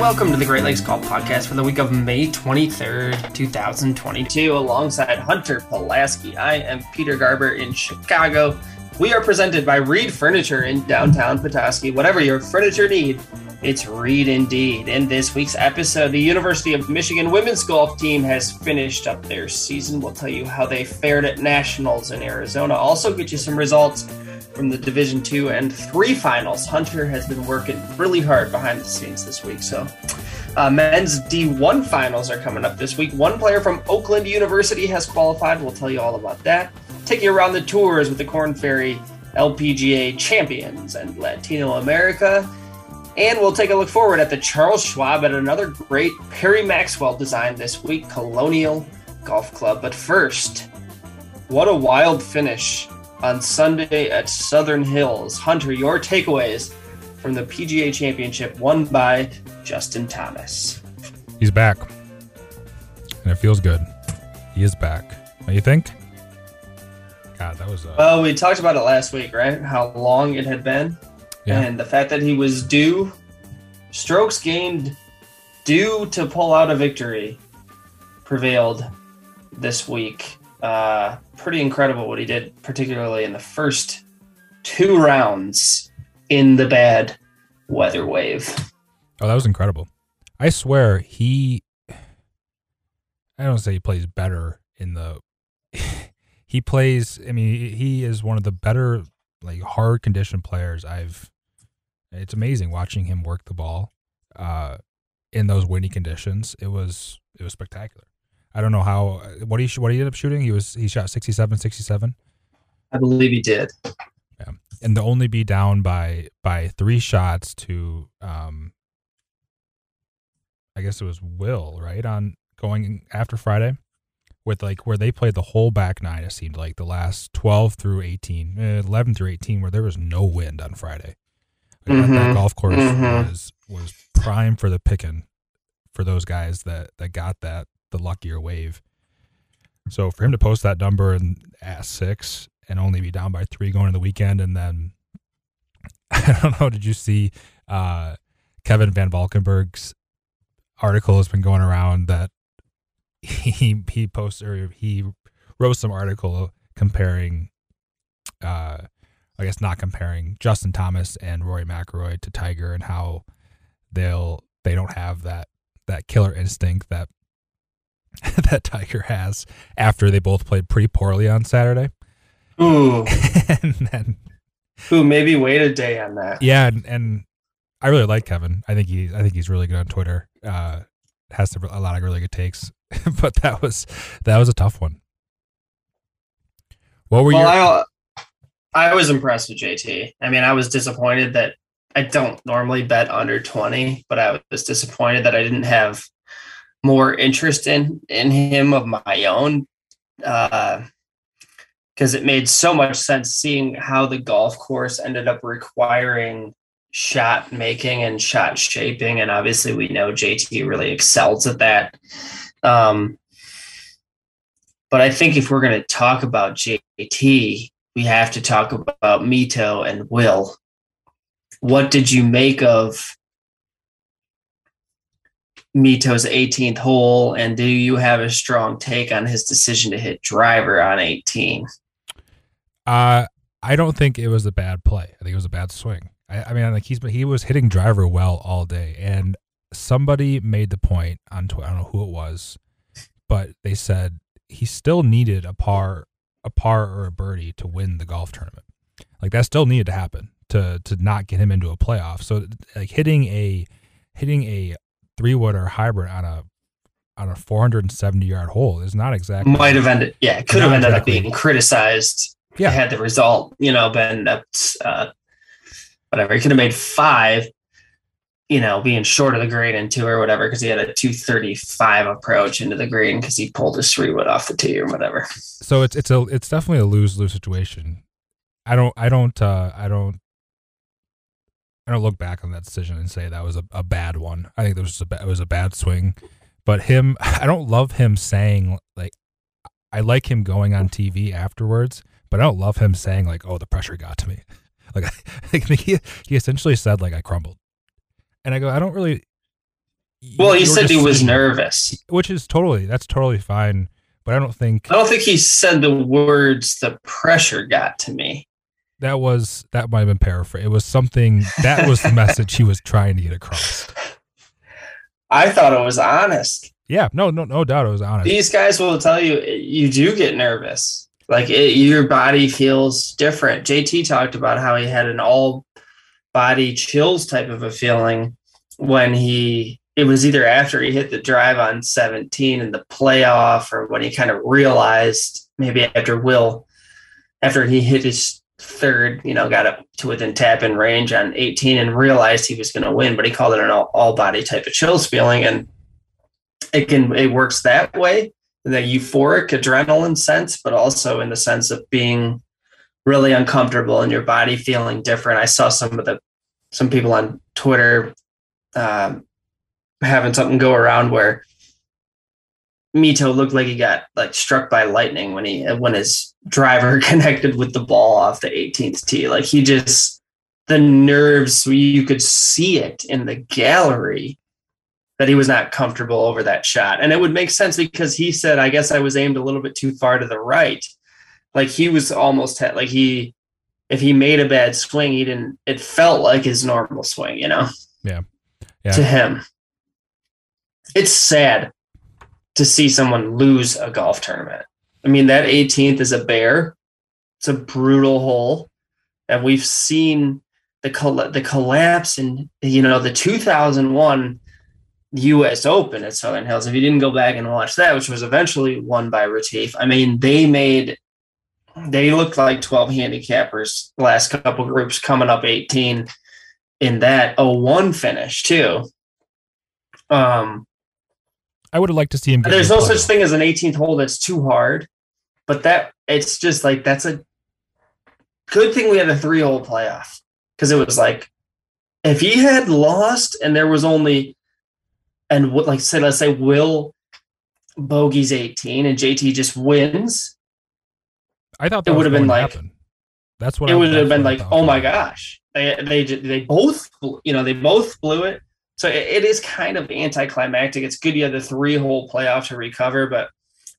Welcome to the Great Lakes Golf Podcast for the week of May 23rd, 2022, alongside Hunter Pulaski. I am Peter Garber in Chicago. We are presented by Reed Furniture in downtown Petoskey. Whatever your furniture need, it's Reed indeed. In this week's episode, the University of Michigan women's golf team has finished up their season. We'll tell you how they fared at nationals in Arizona. Also, get you some results from the Division Two and Three finals. Hunter has been working really hard behind the scenes this week. So, uh, men's D1 finals are coming up this week. One player from Oakland University has qualified. We'll tell you all about that. Take you around the tours with the Corn Ferry LPGA champions and Latino America. And we'll take a look forward at the Charles Schwab at another great Perry Maxwell design this week, Colonial Golf Club. But first, what a wild finish on Sunday at Southern Hills. Hunter, your takeaways from the PGA Championship won by Justin Thomas. He's back. And it feels good. He is back. What do you think? God, that was. Uh... Well, we talked about it last week, right? How long it had been. Yeah. And the fact that he was due, strokes gained due to pull out a victory, prevailed this week. Uh, pretty incredible what he did, particularly in the first two rounds in the bad weather wave. Oh, that was incredible. I swear he I don't say he plays better in the he plays I mean he is one of the better like hard condition players I've it's amazing watching him work the ball uh in those windy conditions. It was it was spectacular. I don't know how what he what he ended up shooting. He was he shot 67 67. I believe he did. Yeah. And to only be down by by 3 shots to um I guess it was Will, right? On going after Friday with like where they played the whole back nine it seemed like the last 12 through 18 eh, 11 through 18 where there was no wind on friday like mm-hmm. that, that, golf course mm-hmm. was was prime for the picking for those guys that that got that the luckier wave. So for him to post that number and at six and only be down by three going into the weekend, and then I don't know, did you see uh, Kevin Van Valkenburg's article has been going around that he he posted or he wrote some article comparing uh I guess not comparing Justin Thomas and Rory McIlroy to Tiger and how they'll they don't have that that killer instinct that that Tiger has after they both played pretty poorly on Saturday. Ooh. and then Ooh, maybe wait a day on that. Yeah, and, and I really like Kevin. I think he I think he's really good on Twitter. Uh has a lot of really good takes. but that was that was a tough one. What were well, your I, I was impressed with JT. I mean, I was disappointed that I don't normally bet under 20, but I was disappointed that I didn't have more interest in in him of my own Uh, because uh, it made so much sense seeing how the golf course ended up requiring shot making and shot shaping and obviously we know JT really excels at that. Um, but I think if we're going to talk about JT we have to talk about Mito and Will. What did you make of Mito's 18th hole, and do you have a strong take on his decision to hit driver on 18? Uh, I don't think it was a bad play. I think it was a bad swing. I, I mean, like he's he was hitting driver well all day, and somebody made the point on Twitter. I don't know who it was, but they said he still needed a par, a par or a birdie to win the golf tournament. Like that still needed to happen to to not get him into a playoff. So like hitting a hitting a three wood or hybrid on a on a 470 yard hole is not exactly might have ended yeah could have ended exactly, up being criticized yeah. had the result you know been uh, whatever. He could have made five you know being short of the green in two or whatever because he had a 235 approach into the green because he pulled his three wood off the tee or whatever. So it's it's a it's definitely a lose lose situation. I don't i don't uh i don't I don't look back on that decision and say that was a, a bad one. I think it was a it was a bad swing. But him, I don't love him saying like, I like him going on TV afterwards, but I don't love him saying like, oh, the pressure got to me. Like I think he he essentially said like I crumbled, and I go, I don't really, Well, he said he was nervous. which is totally that's totally fine. But I don't think I don't think he said the words the pressure got to me. That was that might have been paraphrased. It was something that was the message he was trying to get across. I thought it was honest. Yeah, no, no, no doubt it was honest. These guys will tell you you do get nervous. Like it, your body feels different. JT talked about how he had an all body chills type of a feeling when he it was either after he hit the drive on 17 in the playoff or when he kind of realized maybe after Will after he hit his third, you know, got up to within tap in range on 18 and realized he was going to win, but he called it an all, all body type of chills feeling and it can it works that way the euphoric adrenaline sense, but also in the sense of being really uncomfortable and your body feeling different. I saw some of the some people on Twitter um, having something go around where Mito looked like he got like struck by lightning when he when his driver connected with the ball off the 18th tee. Like he just the nerves you could see it in the gallery that he was not comfortable over that shot. And it would make sense because he said, I guess I was aimed a little bit too far to the right. Like he was almost had, like he, if he made a bad swing, he didn't, it felt like his normal swing, you know? Yeah. Yeah. To him. It's sad to see someone lose a golf tournament. I mean, that 18th is a bear. It's a brutal hole. And we've seen the coll- the collapse in, you know, the 2001 U.S. Open at Southern Hills. If you didn't go back and watch that, which was eventually won by Retief, I mean, they made they looked like 12 handicappers last couple groups coming up 18 in that 01 finish too. Um, I would have liked to see him. get there's no such thing as an 18th hole that's too hard, but that it's just like that's a good thing we had a three hole playoff because it was like if he had lost and there was only and what like say let's say Will bogeys 18 and JT just wins, I thought it that would have been like- happen. That's what it would have been like, oh my gosh, they they they both you know they both blew it. So it, it is kind of anticlimactic. It's good you had the three hole playoff to recover, but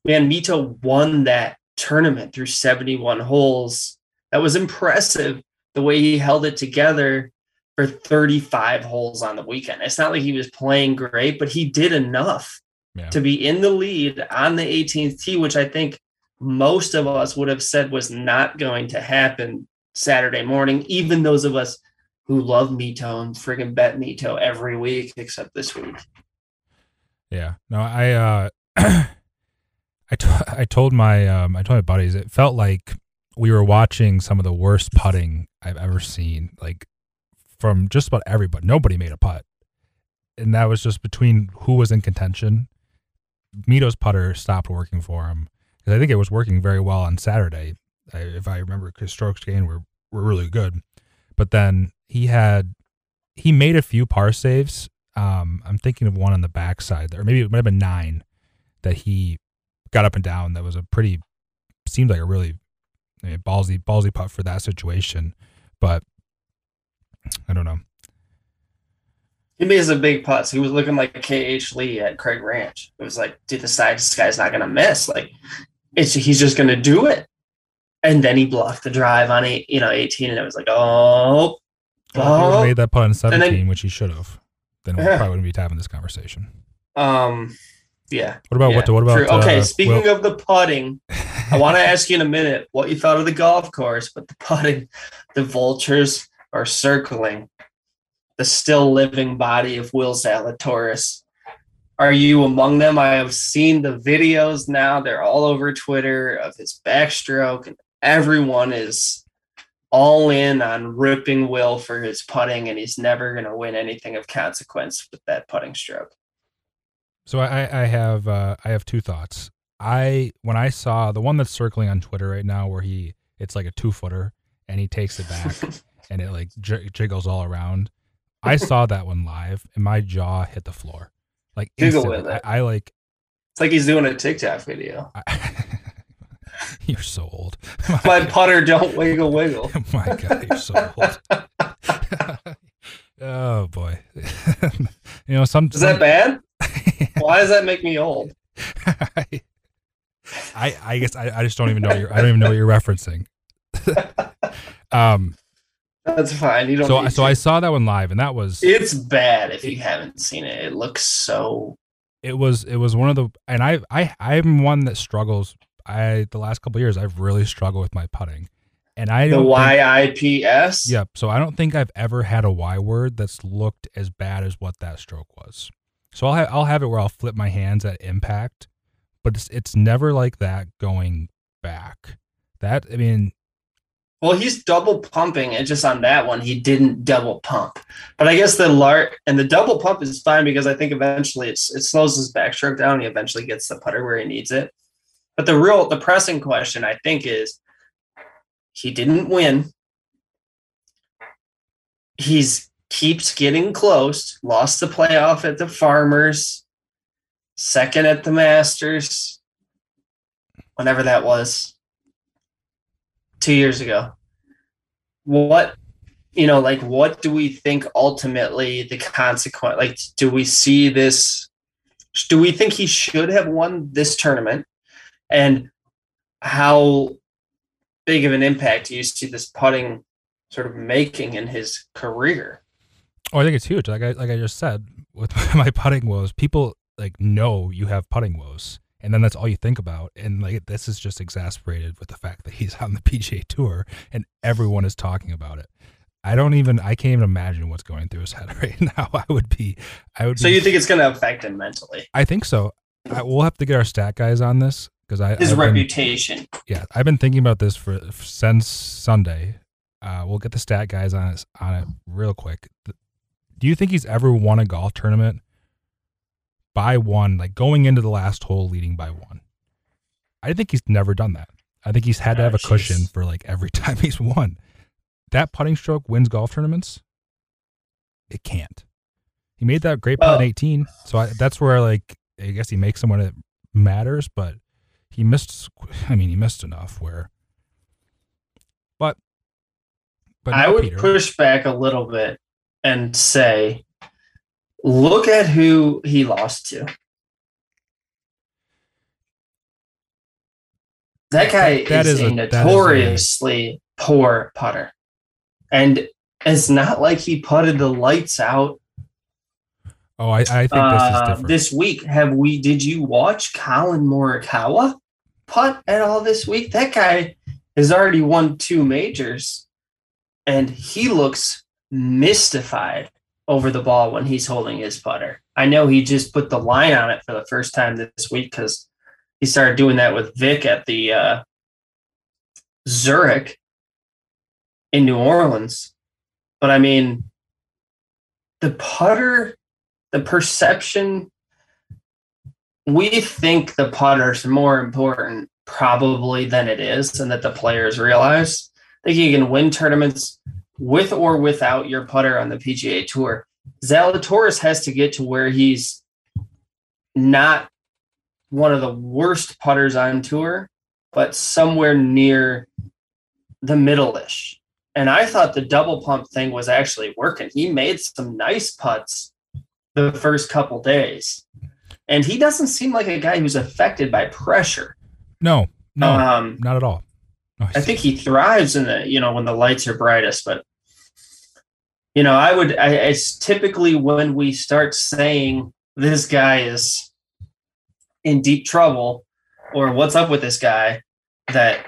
man, Mito won that tournament through 71 holes. That was impressive the way he held it together for 35 holes on the weekend. It's not like he was playing great, but he did enough Yeah. to be in the lead on the 18th tee, which I think most of us would have said was not going to happen Saturday morning, even those of us who love Mito and friggin' bet Mito every week except this week. Yeah. No, I uh I I told my um I told my buddies it felt like we were watching some of the worst putting I've ever seen. Like from just about everybody. Nobody made a putt. And that was just between who was in contention. Mito's putter stopped working for him. Because I think it was working very well on Saturday. I, if I remember, because strokes gained were, were really good. But then he had, he made a few par saves. Um, I'm thinking of one on the backside there. Maybe it might have been nine that he got up and down. That was a pretty, seemed like a really I mean, ballsy, ballsy putt for that situation. But I don't know. He made some big putts. He was looking like KH Lee at Craig Ranch. It was like, dude, this, guy, this guy's not to miss. Like, it's he's just to do it. And then he blocked the drive on eight, you know, 18, and it was like, oh, Well, oh. made that putt in 17, then- which he should have, then we probably wouldn't be having this conversation. Um, yeah. What about yeah, what? What about? true. okay, uh, speaking Will- of the putting, I want to ask you in a minute what you thought of the golf course, but the putting, the vultures are circling the still living body of Will Zalatoris. Are you among them? I have seen the videos now. They're all over Twitter of his backstroke, and everyone is all in on ripping Will for his putting, and he's never going to win anything of consequence with that putting stroke. So I, I have uh, I have two thoughts. I when I saw the one that's circling on Twitter right now, where he it's like a two footer and he takes it back and it like j- jiggles all around. I saw that one live and my jaw hit the floor. Like instantly. with it. I, I like. It's like he's doing a TikTok video. I, you're so old. My putter don't wiggle wiggle. Oh my God, you're so old. oh boy. You know, some Is that bad? Why does that make me old? I, I guess I, I just don't even know what you're I don't even know what you're referencing. um That's fine. You don't. so so to. I saw that one live and that was It's bad if you haven't seen it. It looks so. it was it was one of the and I I I'm one that struggles I the last couple years I've really struggled with my putting. And I The don't think- YIPS. Yep. So I don't think I've ever had a Y word that's looked as bad as what that stroke was. So I'll have I'll have it where I'll flip my hands at impact, but it's it's never like that going back. That I mean, Well, he's double pumping. It just on that one, he didn't double pump. But I guess the lar and the double pump is fine because I think eventually it's it slows his backstroke down. He eventually gets the putter where he needs it. But the real the pressing question I think is he didn't win. He's keeps getting close. Lost the playoff at the Farmers, second at the Masters, whenever that was, two years ago. What, you know, like what do we think ultimately the consequence? Like, do we see this? Do we think he should have won this tournament? And how big of an impact do you see this putting sort of making in his career? oh, I think it's huge. Like I like I just said with my putting woes, people like know you have putting woes, and then that's all you think about. And like this is just exasperated with the fact that he's on the PGA Tour and everyone is talking about it. I don't even I can't even imagine what's going through his head right now. I would be I would So be you think it's going to affect him mentally? I think so. I, we'll have to get our stat guys on this because I His I've been- reputation. yeah, I've been thinking about this for since Sunday. Uh, we'll get the stat guys on it on it real quick. Do you think he's ever won a golf tournament by one, like going into the last hole leading by one? I think he's never done that. I think he's had to Oh, have a cushion for like every time he's won. That putting stroke wins golf tournaments. It can't. He made that great putt Well- in 18, so I, that's where like I guess he makes someone when it matters, but he missed. I mean, he missed enough where. But. But I would Peter, push back a little bit and say, look at who he lost to. That guy That is, is a that is a- notoriously poor putter. And it's not like he putted the lights out Oh, I, I think this is uh, different. this week. Have we did you watch Collin Morikawa putt at all this week? That guy has already won two majors and he looks mystified over the ball when he's holding his putter. I know he just put the line on it for the first time this week because he started doing that with Vic at the uh, Zurich in New Orleans. But I mean, the putter, the perception, we think the putter's more important probably than it is, and that the players realize. I think you can win tournaments with or without your putter on the PGA Tour. Zalatoris has to get to where he's not one of the worst putters on tour, but somewhere near the middle-ish. And I thought the double pump thing was actually working. He made some nice putts the first couple days. And he doesn't seem like a guy who's affected by pressure. no, no, Um, not at all. No, I think he thrives in the you know when the lights are brightest, but you know I would I, it's typically when we start saying this guy is in deep trouble or what's up with this guy that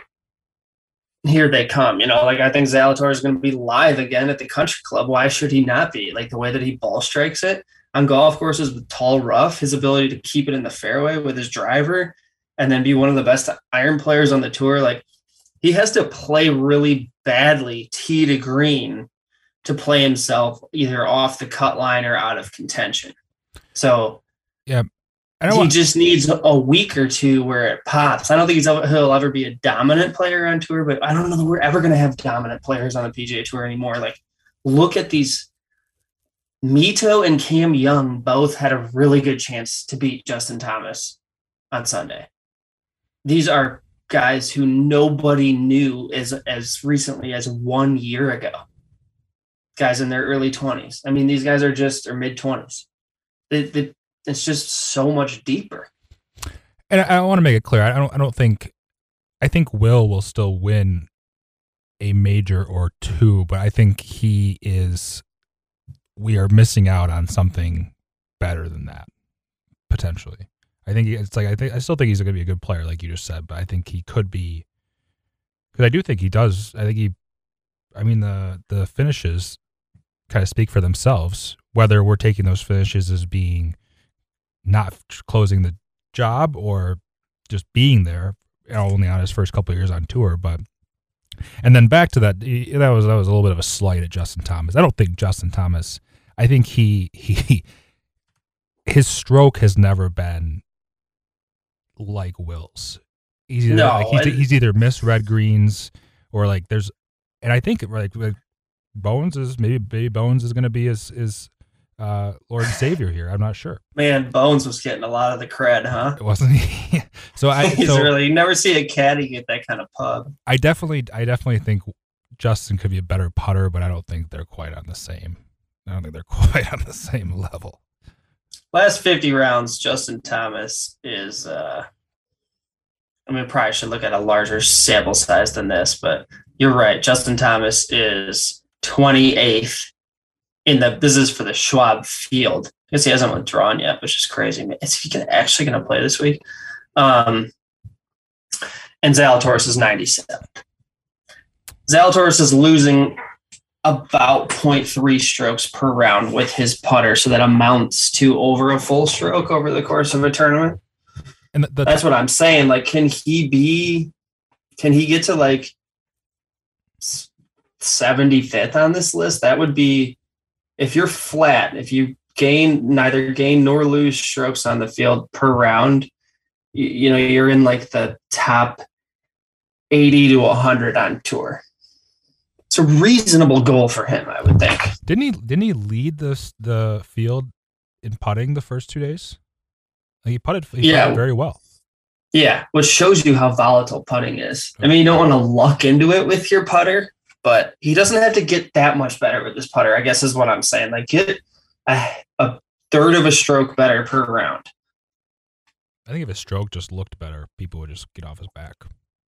here they come. You know, like I think Zalator is going to be live again at the country club. Why should he not be? Like the way that he ball strikes it on golf courses with tall rough, his ability to keep it in the fairway with his driver, and then be one of the best iron players on the tour. Like he has to play really badly tee to green to play himself either off the cut line or out of contention. So I don't he want, just needs a week or two where it pops. I don't think he's ever, he'll ever be a dominant player on tour, but I don't know that we're ever going to have dominant players on the PGA Tour anymore. Like, look at these. Mito and Cam Young both had a really good chance to beat Justin Thomas on Sunday. These are guys who nobody knew as as recently as one year ago. Guys in their early twenties. I mean, these guys are just or mid twenties. it, it, it's just so much deeper. And I, I want to make it clear. I don't. I don't think. I think Will will still win a major or two, but I think he is. We are missing out on something better than that, potentially. I think it's like I think I still think he's going to be a good player, like you just said, but I think he could be because I do think he does. I think he. I mean the the finishes kind of speak for themselves. Whether we're taking those finishes as being not closing the job or just being there, only on his first couple years on tour, but. And then back to that, that was that was a little bit of a slight at Justin Thomas. I don't think Justin Thomas. I think he he his stroke has never been like Will's. He's either, No, like, he's, and- he's either misread greens or like there's, and I think like, like Bones is maybe maybe Bones is going to be his his uh, Lord and Savior here. I'm not sure. Man, Bones was getting a lot of the cred, huh? It wasn't he? so I He's so really you never see a caddy get that kind of pub. I definitely I definitely think Justin could be a better putter, but I don't think they're quite on the same. I don't think they're quite on the same level. Last 50 rounds, Justin Thomas is uh I mean probably should look at a larger sample size than this, but you're right. Justin Thomas is 28th in the this is for the Schwab field. Because he hasn't withdrawn yet, which is crazy. Is he actually going to play this week? Um, and Zalatoris is 97th. Zalatoris is losing about 0.3 strokes per round with his putter, so that amounts to over a full stroke over the course of a tournament. And the, That's what I'm saying. Like, can he be? Can he get to like 75th on this list? That would be if you're flat. If you gain neither gain nor lose strokes on the field per round, you, you know you're in like the top 80 to 100 on tour. It's a reasonable goal for him, I would think. didn't he didn't he lead this the field in putting the first two days? He putted, he Yeah. putted very well. Yeah, which shows you how volatile putting is. I mean, you don't want to luck into it with your putter, but he doesn't have to get that much better with his putter. I guess is what I'm saying. Like get a, a third of a stroke better per round. I think if his stroke just looked better, people would just get off his back.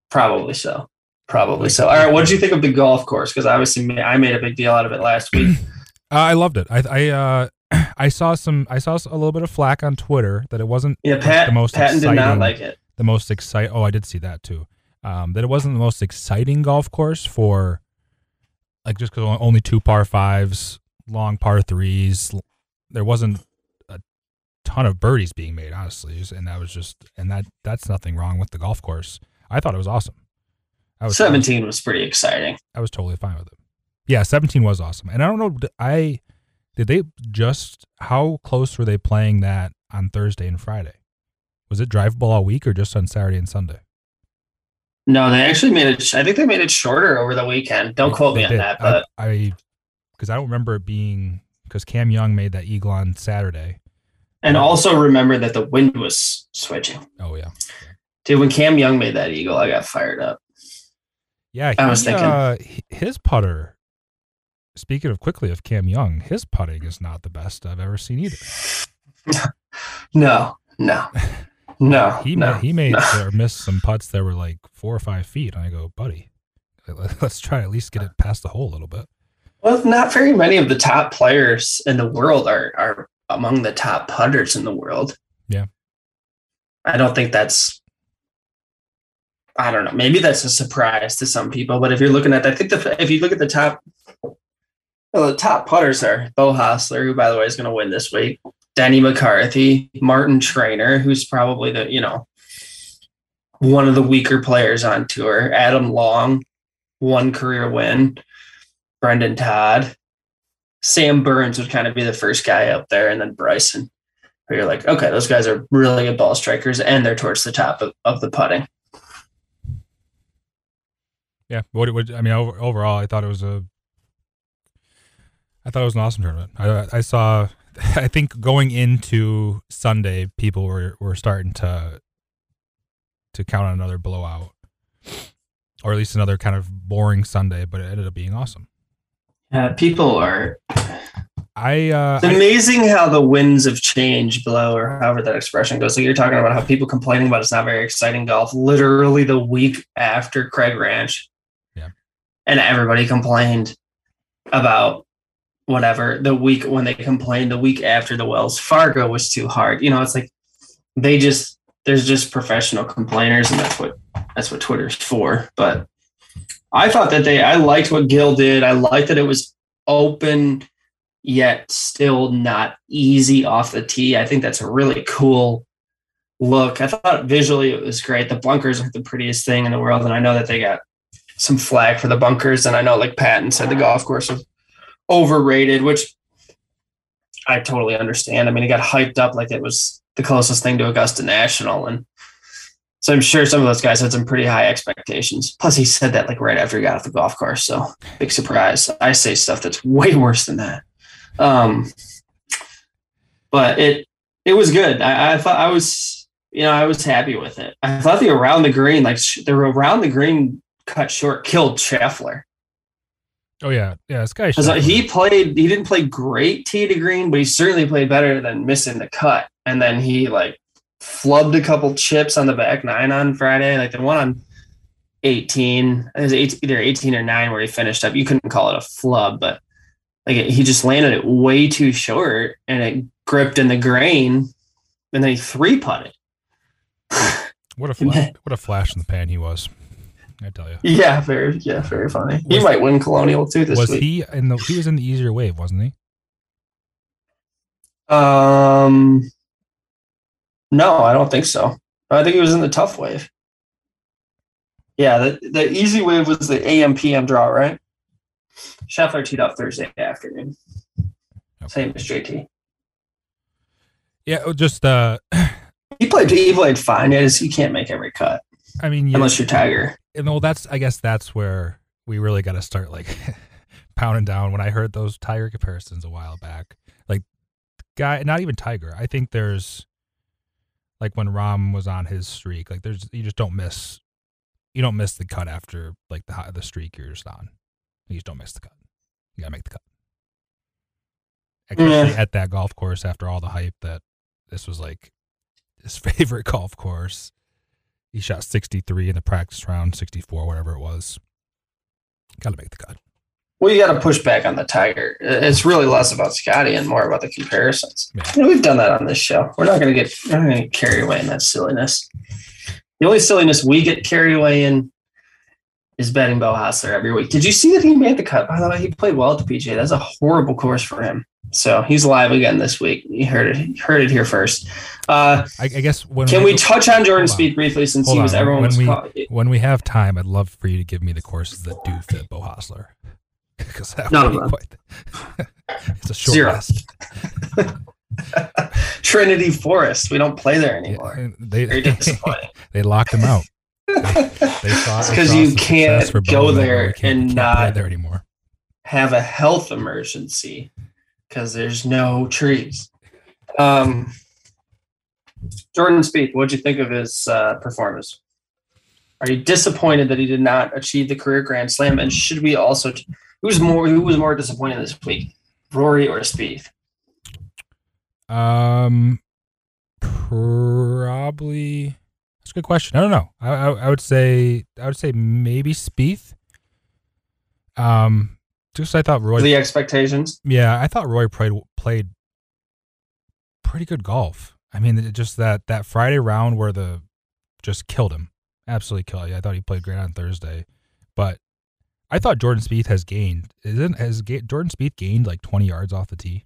Probably so. Probably so. All right, what did you think of the golf course? Because obviously, I made a big deal out of it last week. Uh, I loved it. I I uh, I saw some. I saw a little bit of flack on Twitter that it wasn't Yeah, Pat the most Patton did not exciting- like it. the most exciting. Oh, I did see that too. Um, that it wasn't the most exciting golf course for, like, just because only two par fives, long par threes. There wasn't a ton of birdies being made, honestly, and that was just, and that that's nothing wrong with the golf course. I thought it was awesome. I was Seventeen was pretty exciting. I was totally fine with it. Yeah, 17 was awesome. And I don't know, I did they just how close were they playing that on Thursday and Friday? Was it drive ball all week or just on Saturday and Sunday? No, they actually made it. I think they made it shorter over the weekend. Don't They- quote they me on that, but I because I, don't remember it being because Cam Young made that eagle on Saturday. and also remember that the wind was switching. Oh yeah, Dude, when Cam Young made that eagle, I got fired up. Yeah. I was thinking- uh, his putter. Speaking of quickly of Cam Young, his putting is not the best I've ever seen either. No, no, no. He no. ma- he made no. or missed some putts that were like four or five feet, and I go, buddy, let- let's try at least get it past the hole a little bit. Well, not very many of the top players in the world are are among the top putters in the world. Yeah. I don't think that's. I don't know. Maybe that's a surprise to some people, but if you're looking at, I think the if you look at the top, well, the top putters are Beau Hossler, who by the way is going to win this week, Denny McCarthy, Martin Trainer, who's probably the you know one of the weaker players on tour, Adam Long, one career win, Brendon Todd, Sam Burns would kind of be the first guy up there, and then Bryson. Where you're like, okay, those guys are really good ball strikers, and they're towards the top of, of the putting. Yeah, what what I mean over, overall, I thought it was a, I thought it was an awesome tournament. I I saw, I think going into Sunday, people were were starting to to count on another blowout, or at least another kind of boring Sunday, but it ended up being awesome. Uh, people are I uh, It's amazing how the winds have changed blow, or however that expression goes. So you're talking about how people complaining about it's not very exciting golf. Literally the week after Craig Ranch. And everybody complained about whatever the week when they complained the week after the Wells Fargo was too hard. You know, it's like they just there's just professional complainers, and that's what that's what Twitter's for. But I thought that they I liked what Gil did. I liked that it was open yet still not easy off the tee. I think that's a really cool look. I thought visually it was great. The bunkers are the prettiest thing in the world, and I know that they got some flag for the bunkers. And I know, like Patton said, the golf course was overrated, which I totally understand. I mean, it got hyped up like it was the closest thing to Augusta National, and so I'm sure some of those guys had some pretty high expectations. Plus, he said that like right after he got off the golf course, so big surprise. I say stuff that's way worse than that. Um, but it it was good. I, I thought I was you know I was happy with it. I thought the around the green like the around the green cut short killed Scheffler. oh yeah, yeah. This guy. Scheffler- he played he didn't play great tee to green, but he certainly played better than missing the cut. And then he like flubbed a couple chips on the back nine on Friday, like the one on 18. It was eight, either 18 or nine where he finished up. You couldn't call it a flub, but like he just landed it way too short and it gripped in the grain, and then he three putted. what a flash, what a flash in the pan he was. I tell you. Yeah, very yeah, very funny. He might win Colonial too this was week. he in the? He was in the easier wave, wasn't he? Um, no, I don't think so. I think he was in the tough wave. Yeah, the, the easy wave was the AM PM draw, right? Scheffler teed off Thursday afternoon. Same as JT. Yeah, it just uh, He played. He played fine. Is, you can't make every cut I mean, you, unless you're Tiger. You know, that's I guess that's where we really got to start like pounding down. When I heard those Tiger comparisons a while back, like guy, not even Tiger. I think there's like when Rom was on his streak, like there's you just don't miss, you don't miss the cut after like the the streak you're just on. You just don't miss the cut. You gotta make the cut. Especially Yeah. at that golf course after all the hype that this was like his favorite golf course. He shot 63 in the practice round, 64, whatever it was. Got to make the cut. Well, you got to push back on the Tiger. It's really less about Scotty and more about the comparisons. Yeah. You know, we've done that on this show. We're not going to get we're not going to carry away in that silliness. The only silliness we get carried away in is betting Beau Hossler every week. Did you see that he made the cut? By the way, he played well at the PGA. That's a horrible course for him. So he's live again this week. You heard it. Heard it here first. Uh, I, I guess when can we touch on Jordan Hold on. Spieth briefly since Hold he was on. everyone When was we- call- when we have time, I'd love for you to give me the courses that do fit Beau Hossler. Because that None would of them. quite. it's a short Zero. list. Trinity Forest. We don't play there anymore. and they they locked him out. They saw It's they 'cause you can't success for Beau go there we we and not- there anymore. have a health emergency because there's no trees. Um, Jordan Spieth, what'd you think of his uh, performance? Are you disappointed that he did not achieve the career Grand Slam? And should we also who's more who was more disappointed this week, Rory or Spieth? Um, probably. That's a good question. I don't know. I, I I would say I would say maybe Spieth. Um, just I thought Roy. The expectations. Yeah, I thought Roy played played pretty good golf. I mean, just that that Friday round where the just killed him, absolutely killed. him. I thought he played great on Thursday, but I thought Jordan Spieth has gained. Isn't has ga- Jordan Spieth gained like twenty yards off the tee?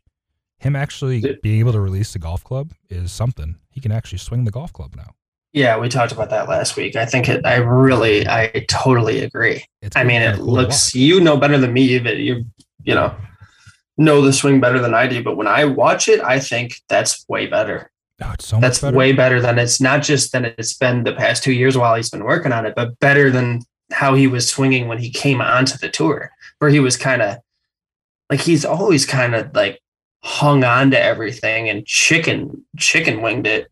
Him actually being able to release the golf club is something. He can actually swing the golf club now. Yeah, we talked about that last week. I think it. I really, I totally agree. It's I mean, it cool looks. You know better than me, but you, you know, know the swing better than I do. But when I watch it, I think that's way better. Oh, it's so That's better. way better than it's not just than it's been the past two years while he's been working on it, but better than how he was swinging when he came onto the tour, where he was kind of like he's always kind of like hung on to everything and chicken chicken winged it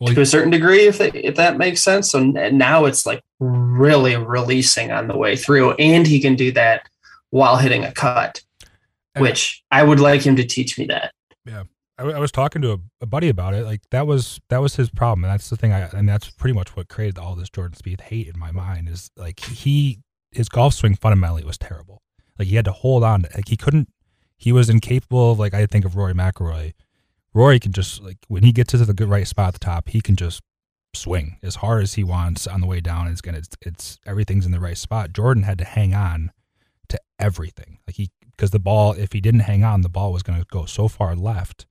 Well, to a certain degree, if that, if that makes sense. So now it's like really releasing on the way through, and he can do that while hitting a cut. which I would like him to teach me that. Yeah. I, I was talking to a, a, buddy about it. Like that was that was his problem, and that's the thing. I and that's pretty much what created all this Jordan Spieth hate in my mind. Is like he his golf swing fundamentally was terrible. Like he had to hold on. To, Like he couldn't. He was incapable of like I think of Rory McIlroy. Rory can just like when he gets to the good right spot at the top, he can just swing as hard as he wants on the way down. It's gonna it's, it's everything's in the right spot. Jordan had to hang on to everything. Like he because the ball if he didn't hang on, the ball was gonna go so far left.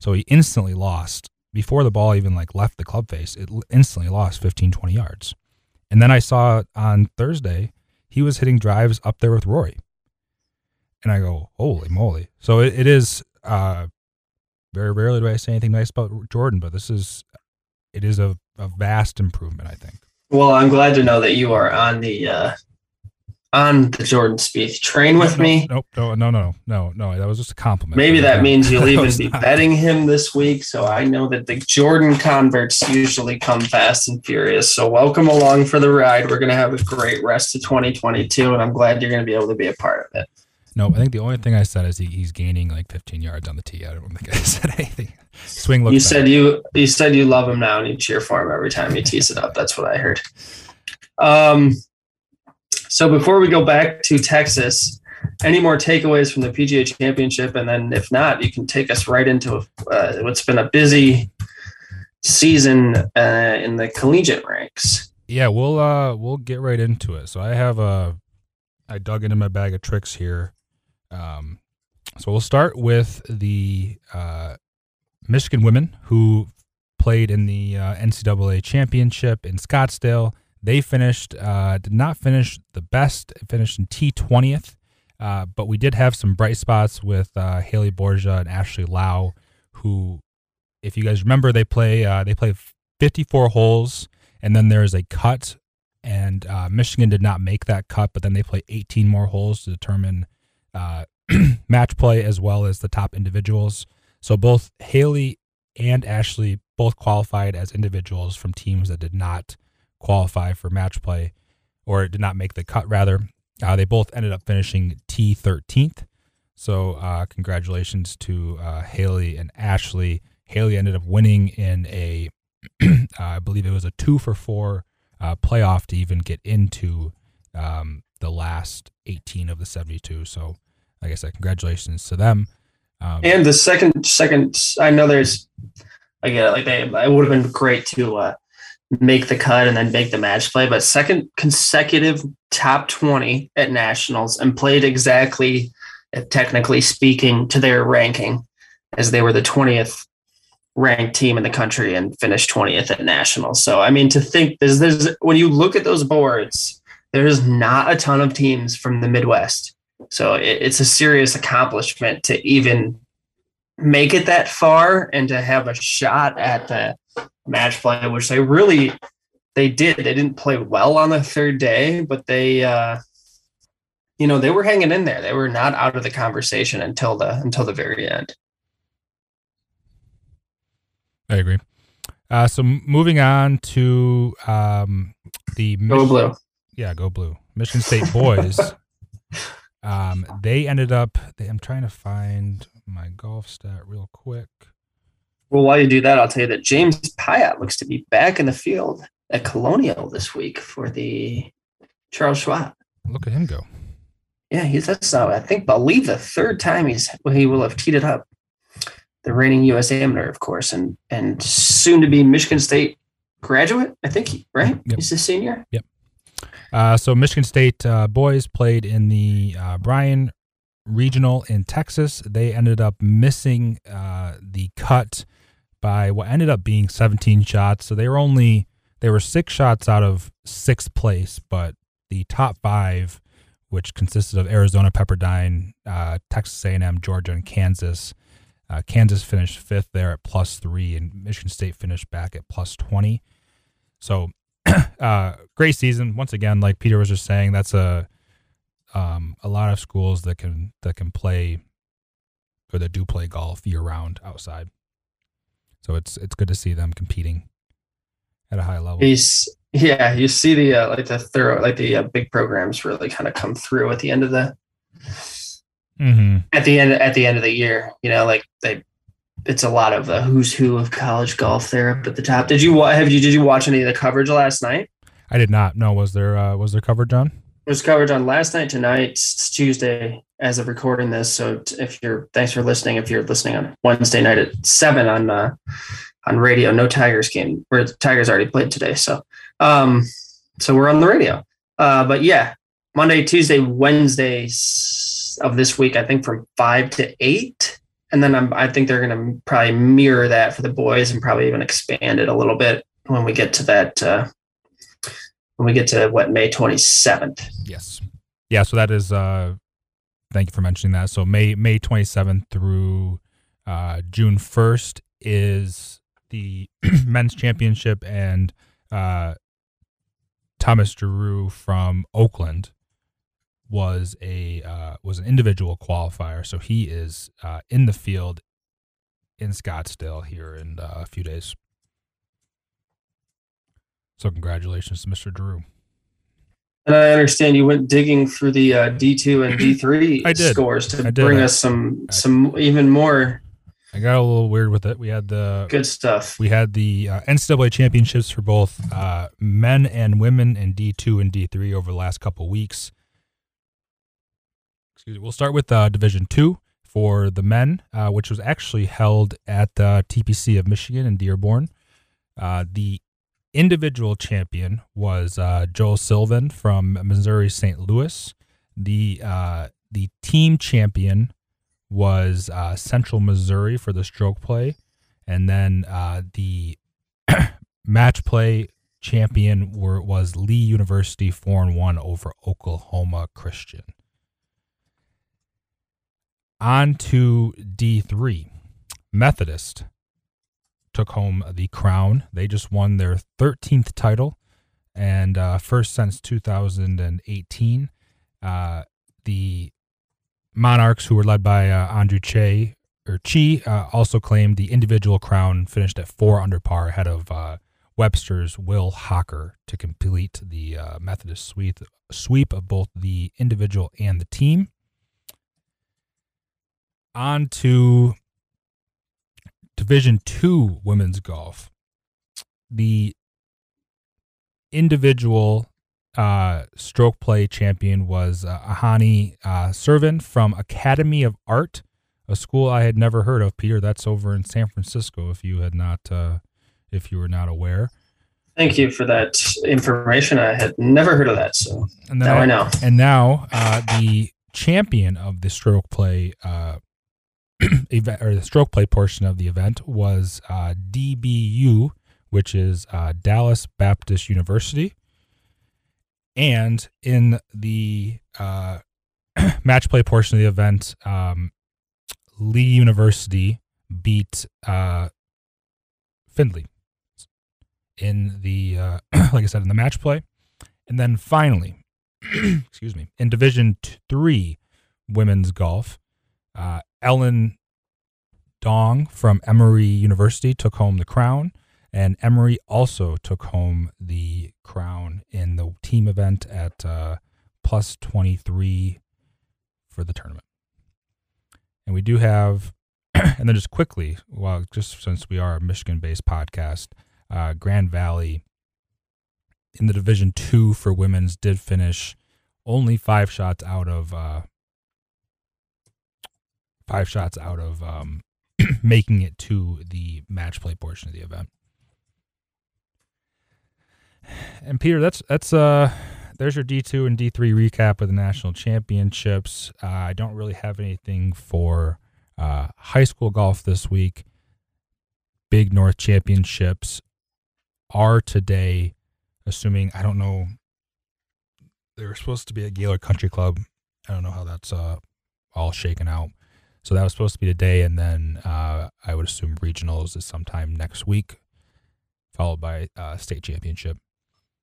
So he instantly lost before the ball even like left the club face. It instantly lost 15 20 yards. And then I saw on Thursday he was hitting drives up there with Rory. And I go, holy moly. So it, it is, uh, very rarely do I say anything nice about Jordan, but this is, it is a, a vast improvement, I think. Well, I'm glad to know that you are on the, uh, on the Jordan Spieth train with no, me. Nope, no, no, no, no, no. That was just a compliment. Maybe that no, means you'll even be not. betting him this week. So I know that the Jordan converts usually come fast and furious. So welcome along for the ride. We're going to have a great rest of 2022, and I'm glad you're going to be able to be a part of it. No, I think the only thing I said is he, he's gaining like 15 yards on the tee. I don't think I said anything. Swing looks. You said you you said you love him now and you cheer for him every time he tees it up. That's what I heard. Um. So before we go back to Texas, any more takeaways from the PGA Championship, and then if not, you can take us right into uh, what's been a busy season uh, in the collegiate ranks. Yeah, we'll uh we'll get right into it. So I have a I dug into my bag of tricks here. Um, so we'll start with the uh, Michigan women who played in the uh, NCAA championship in Scottsdale. They finished, uh, did not finish the best, finished in T20th, uh, but we did have some bright spots with uh, Haley Borja and Ashley Lau, who, if you guys remember, they play uh, they play 54 holes, and then there's a cut, and Michigan did not make that cut, but then they play 18 more holes to determine uh, match play as well as the top individuals. So both Haley and Ashley both qualified as individuals from teams that did not qualify for match play or did not make the cut rather. Uh, they both ended up finishing T13th. So uh, congratulations to uh, Haley and Ashley. Haley ended up winning in a, I believe it was a two for four uh, playoff to even get into um, the last 18 of the 72. So, like I said, congratulations to them. Um, and the second, second, I know there's, I get it. Like they, it would have been great to uh, make the cut and then make the match play, but second consecutive top 20 at nationals and played exactly, technically speaking, to their ranking as they were the 20th ranked team in the country and finished 20th at nationals. So, I mean, to think there's, there's, when you look at those boards, there's not a ton of teams from the Midwest. So it, it's a serious accomplishment to even make it that far and to have a shot at the match play, which they really they did. They didn't play well on the third day, but they uh you know, they were hanging in there. They were not out of the conversation until the until the very end. I agree. Uh, so moving on to um, the go blue. Yeah, go blue. Michigan State boys. um, they ended up. They, I'm trying to find my golf stat real quick. Well, while you do that, I'll tell you that James Piot looks to be back in the field at Colonial this week for the Charles Schwab. Look at him go. Yeah, he's that's uh, I think believe the third time he's he will have teed it up. The reigning U.S. Amateur, of course, and and soon to be Michigan State graduate. I think he right. Yep. He's a senior. Yep. Uh, so Michigan State uh, boys played in the uh, Bryan Regional in Texas. They ended up missing uh, the cut by what ended up being 17 shots. So they were only they were six shots out of sixth place, but the top five, which consisted of Arizona, Pepperdine, uh, Texas A&M, Georgia, and Kansas. Kansas finished fifth there at plus three, and Michigan State finished back at plus 20. So, uh, great season once again. Like Peter was just saying, that's a um, a lot of schools that can that can play or that do play golf year round outside. So it's it's good to see them competing at a high level. He's, yeah, you see the uh, like the thorough like the uh, big programs really kind of come through at the end of the Mm-hmm. at the end at the end of the year. You know, like they, it's a lot of the who's who of college golf there up at the top. Did you have you did you watch any of the coverage last night? I did not. No, was there uh, was there coverage on? There's coverage on last night, tonight, it's Tuesday as of recording this. So if you're thanks for listening. If you're listening on Wednesday night at seven on uh, on radio, no Tigers game. Where Tigers already played today. So um, so we're on the radio. Uh, but yeah, Monday, Tuesday, Wednesday s- of this week, I think from five to eight. And then I'm, I think they're going to probably mirror that for the boys and probably even expand it a little bit when we get to that, uh, when we get to what, May 27th. Yes. Yeah. So that is. Uh, thank you for mentioning that. So May May twenty seventh through uh, June first is the men's championship, and uh, Thomas Giroux from Oakland was a uh, was an individual qualifier. So he is uh, in the field in Scottsdale here in uh, a few days. So congratulations to Mr. Drew. And I understand you went digging through the uh, D2 and D3 scores to bring us some, I- some even more I got a little weird with it. We had the good stuff. we had the uh, NCAA championships for both uh, men and women in D2 and D3 over the last couple weeks. Excuse me. We'll start with uh, Division Two for the men, uh, which was actually held at the TPC of Michigan in Dearborn. Uh, the individual champion was uh, Joel Sylvan from Missouri St. Louis. The uh, the team champion was uh, Central Missouri for the stroke play, and then the match play champion were, was Lee University four and one over Oklahoma Christian. On to D three, Methodist took home the crown. They just won their 13th title and uh, first since 2018. Uh, the Monarchs, who were led by uh, Andrew Che or Chi, uh, also claimed the individual crown, finished at four under par ahead of uh, Webster's Will Hocker to complete the uh, Methodist sweep, sweep of both the individual and the team. On to Division Two women's golf. The individual uh, stroke play champion was uh, Ahani uh, Servin from Academy of Art, a school I had never heard of. Peter, that's over in San Francisco. If you had not, uh, if you were not aware, Thank you for that information. I had never heard of that. So now I know. And now uh, the champion of the stroke play uh, event or the stroke play portion of the event was uh, DBU, which is uh, Dallas Baptist University. And in the uh, match play portion of the event, um, Lee University beat uh, Findlay in the uh, like I said in the match play, and then finally, excuse me, in Division Three women's golf, uh, Ellen Dong from Emory University took home the crown, and Emory also took home the crown in the team event at uh, plus twenty three for the tournament. And we do have, and then just quickly, well, just since we are a Michigan-based podcast, uh, Grand Valley in the Division Two for women's did finish only five shots out of uh, five shots out of um, making it to the match play portion of the event. And Peter, that's that's uh there's your D2 and D3 recap of the national championships. Uh, I don't really have anything for uh, high school golf this week. Big North championships are today, assuming I don't know. They're supposed to be at Gaylord Country Club. I don't know how that's uh, all shaken out. So that was supposed to be today, and then uh, I would assume regionals is sometime next week, followed by uh, state championship.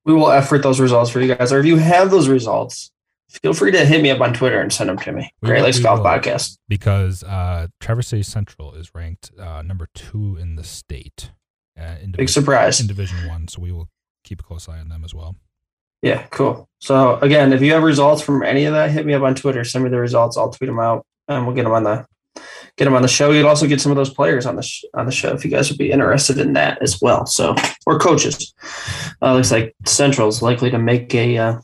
We will effort those results for you guys. Or if you have those results, feel free to hit me up on Twitter and send them to me. We Great Lakes Golf. Podcast. because uh, Traverse City Central is ranked uh, number two in the state uh, in, Big division, surprise. in Division One. So we will keep a close eye on them as well. Yeah, cool. So again, if you have results from any of that, hit me up on Twitter. Send me the results. I'll tweet them out. And we'll get them on the get them on the show. You'll also get some of those players on the sh- on the show if you guys would be interested in that as well. So, or coaches. Uh, looks like Central's likely to make a uh,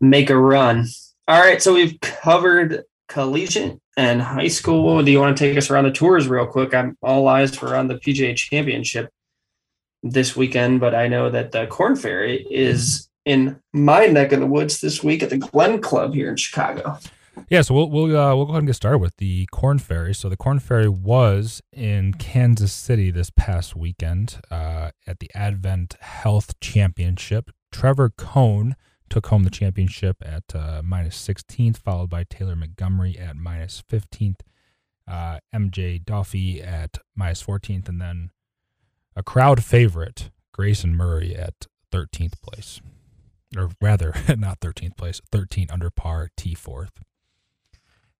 make a run. All right, so we've covered collegiate and high school. Do you want to take us around the tours real quick? I'm all eyes for on the PGA Championship this weekend, but I know that the Korn Ferry is in my neck of the woods this week at the Glen Club here in Chicago. Yeah, so we'll we'll uh, we'll go ahead and get started with the Korn Ferry. So the Korn Ferry was in Kansas City this past weekend uh, at the Advent Health Championship. Trevor Cone took home the championship at uh, minus 16th, followed by Taylor Montgomery at minus 15th, uh, MJ Daffue at minus 14th, and then a crowd favorite, Grayson Murray at 13th place. Or rather, not 13th place, 13 under par, T4th.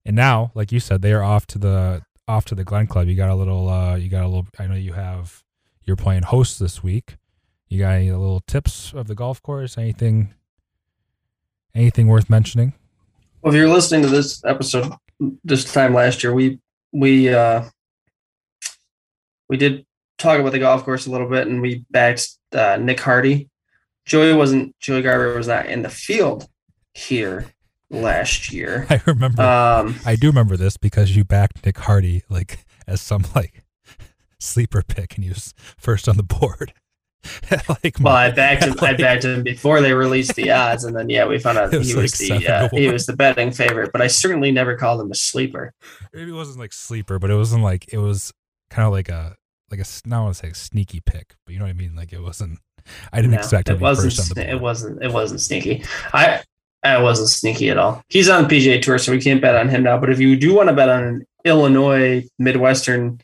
And now, like you said, they are off to the off to the Glen Club. You got a little uh you got a little I know you have you're playing host this week. You got any little tips of the golf course? Anything anything worth mentioning? Well, if you're listening to this episode this time last year, we we uh we did talk about the golf course a little bit and we backed uh, Nick Hardy. Joey wasn't Joey Garber was not in the field here last year. I remember. Um, I do remember this because you backed Nick Hardy like as some like sleeper pick, and he was first on the board. like well, I backed him. Like, I backed him before they released the odds, and then yeah, we found out he was the uh, he was the betting favorite. But I certainly never called him a sleeper. Maybe it wasn't like sleeper, but it wasn't like it was kind of like a like a not want to say sneaky pick, but you know what I mean. Like it wasn't. I didn't no, expect it wasn't. It wasn't. It wasn't sneaky. I I wasn't sneaky at all. He's on the PGA Tour, so we can't bet on him now. But if you do want to bet on an Illinois Midwestern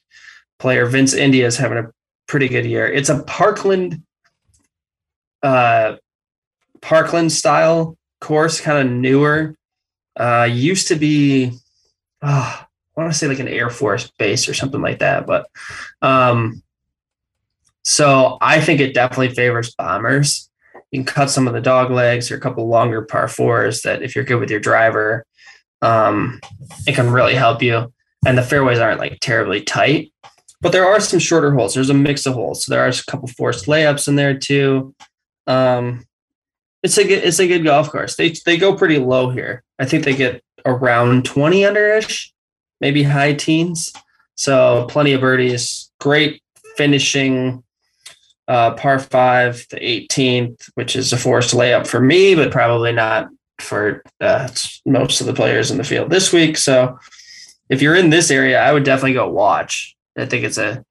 player, Vince India is having a pretty good year. It's a Parkland, uh, Parkland style course, kind of newer. Uh, used to be, oh, I want to say like an Air Force base or something like that. But um, so I think it definitely favors bombers you can cut some of the dog legs or a couple longer par fours that if you're good with your driver, um, it can really help you. And the fairways aren't like terribly tight, but there are some shorter holes. There's a mix of holes. So there are a couple forced layups in there too. Um, it's a good, it's a good golf course. They they go pretty low here. I think they get around 20 under ish, maybe high teens. So plenty of birdies, great finishing uh, par five, the 18th, which is a forced layup for me, but probably not for uh, most of the players in the field this week. So if you're in this area, I would definitely go watch. I think it's a,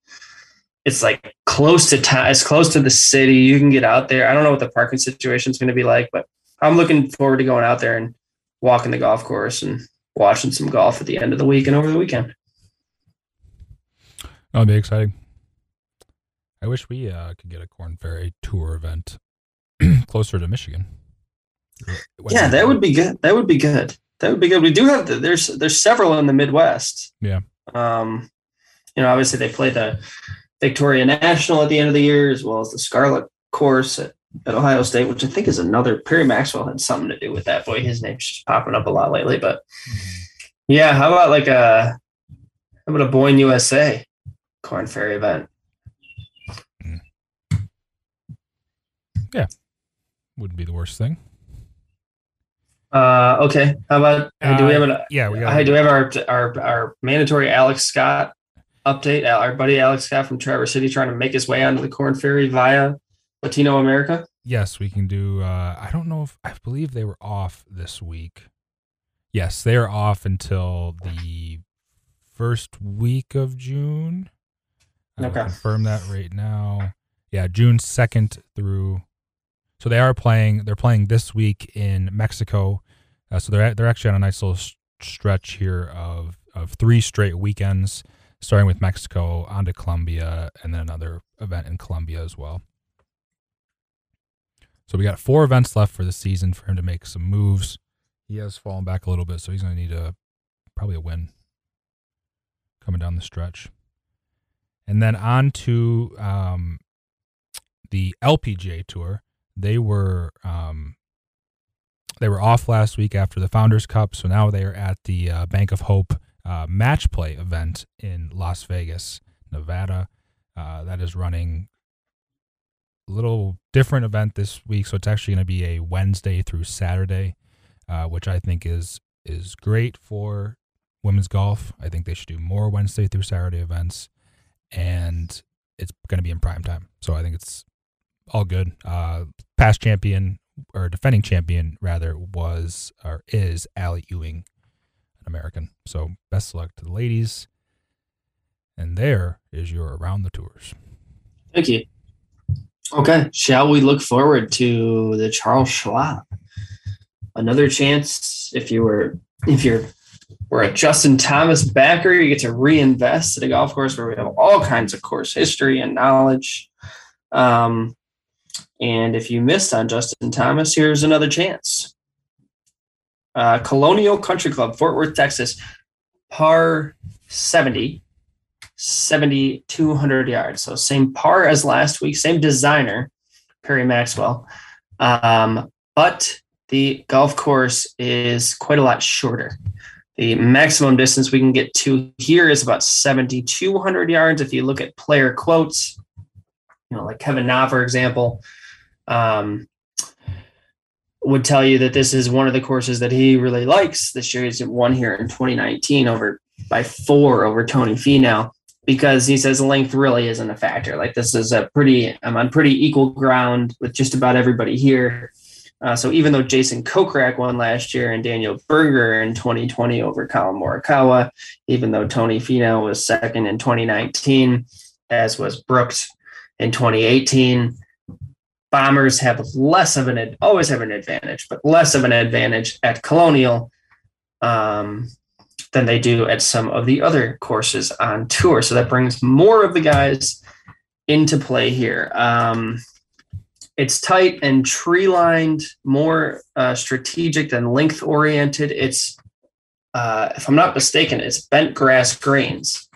it's like close to town, it's close to the city. You can get out there. I don't know what the parking situation is going to be like, but I'm looking forward to going out there and walking the golf course and watching some golf at the end of the week and over the weekend. That'll be exciting. I wish we uh, could get a Korn Ferry tour event closer to Michigan. yeah, that would be good. That would be good. That would be good. We do have the, there's there's several in the Midwest. Yeah. Um, you know, obviously they play the Victoria National at the end of the year, as well as the Scarlet Course at, at Ohio State, which I think is another. Perry Maxwell had something to do with that. Boy, his name's just popping up a lot lately. But mm-hmm. yeah, how about like a how about a Boyne USA Korn Ferry event? Yeah, wouldn't be the worst thing. Uh, okay. How about uh, do we have an uh, yeah? We got. do we have our our our mandatory Alex Scott update? Our buddy Alex Scott from Traverse City trying to make his way onto the Korn Ferry via Latino America. Yes, we can do. Uh, I don't know if I believe they were off this week. Yes, they are off until the first week of June. I okay. confirm that right now. Yeah, June second through so they are playing. They're playing this week in Mexico. Uh, so they're they're actually on a nice little stretch here of of three straight weekends, starting with Mexico, on to Colombia, and then another event in Colombia as well. So we got four events left for the season for him to make some moves. He has fallen back a little bit, so he's going to need a probably a win coming down the stretch. And then on to um, the LPGA tour they were um, they were off last week after the Founders Cup, so now they are at the uh, Bank of Hope uh, match play event in Las Vegas, Nevada. Uh, that is running a little different event this week, so it's actually going to be a Wednesday through Saturday, uh, which I think is is great for women's golf. I think they should do more Wednesday through Saturday events, and it's going to be in prime time. So I think it's all good. Uh, past champion or defending champion rather was or is Ally Ewing, an American. So best of luck to the ladies. And there is your around the tours. Thank you. Okay, shall we look forward to the Charles Schwab? Another chance if you were if you're we're a Justin Thomas backer, you get to reinvest at a golf course where we have all kinds of course history and knowledge. Um, and if you missed on Justin Thomas, here's another chance. Uh, Colonial Country Club, Fort Worth, Texas, par 70, 7,200 yards. So same par as last week, same designer, Perry Maxwell. Um, but the golf course is quite a lot shorter. The maximum distance we can get to here is about 7,200 yards. If you look at player quotes, you know, like Kevin Na, for example, um, would tell you that this is one of the courses that he really likes. This year he's won here in 2019 over by four over Tony Finau because he says length really isn't a factor. Like this is a pretty, I'm on pretty equal ground with just about everybody here. Uh, so even though Jason Kokrak won last year and Daniel Berger in 2020 over Collin Morikawa, even though Tony Finau was second in 2019, as was Brooks in 2018, Bombers have less of an always have an advantage, but less of an advantage at Colonial um, than they do at some of the other courses on tour. So that brings more of the guys into play here. Um, it's tight and tree lined, more uh, strategic than length oriented. It's, uh, if I'm not mistaken, it's bent grass greens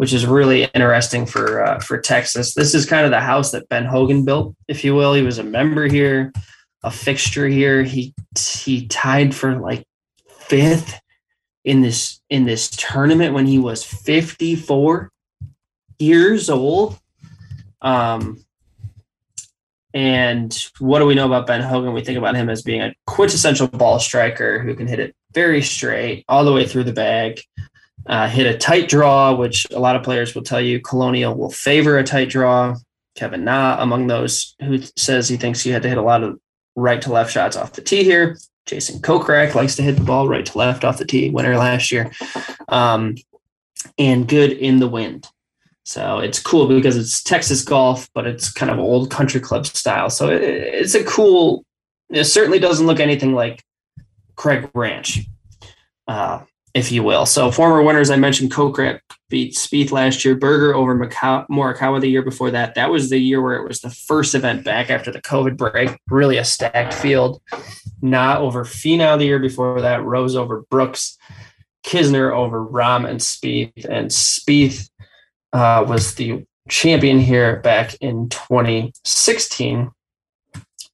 which is really interesting for uh, for Texas. This is kind of the house that Ben Hogan built, if you will. He was a member here, a fixture here. He he tied for like fifth in this in this tournament when he was 54 years old. Um, and what do we know about Ben Hogan? We think about him as being a quintessential ball striker who can hit it very straight all the way through the bag uh, hit a tight draw, which a lot of players will tell you Colonial will favor a tight draw. Kevin Na, among those who says he thinks you had to hit a lot of right to left shots off the tee here. Jason Kokrak likes to hit the ball right to left off the tee, winner last year. Um, and good in the wind. So it's cool because it's Texas golf, but it's kind of old country club style. So it, it's a cool, it certainly doesn't look anything like Craig Ranch. Uh, if you will. So former winners, I mentioned Kokrak beat Spieth last year, Berger over Macau- Morikawa the year before that. That was the year where it was the first event back after the COVID break. Really a stacked field. Na over Finau the year before that, Rose over Brooks, Kisner over Rahm and Spieth, and Spieth uh, was the champion here back in 2016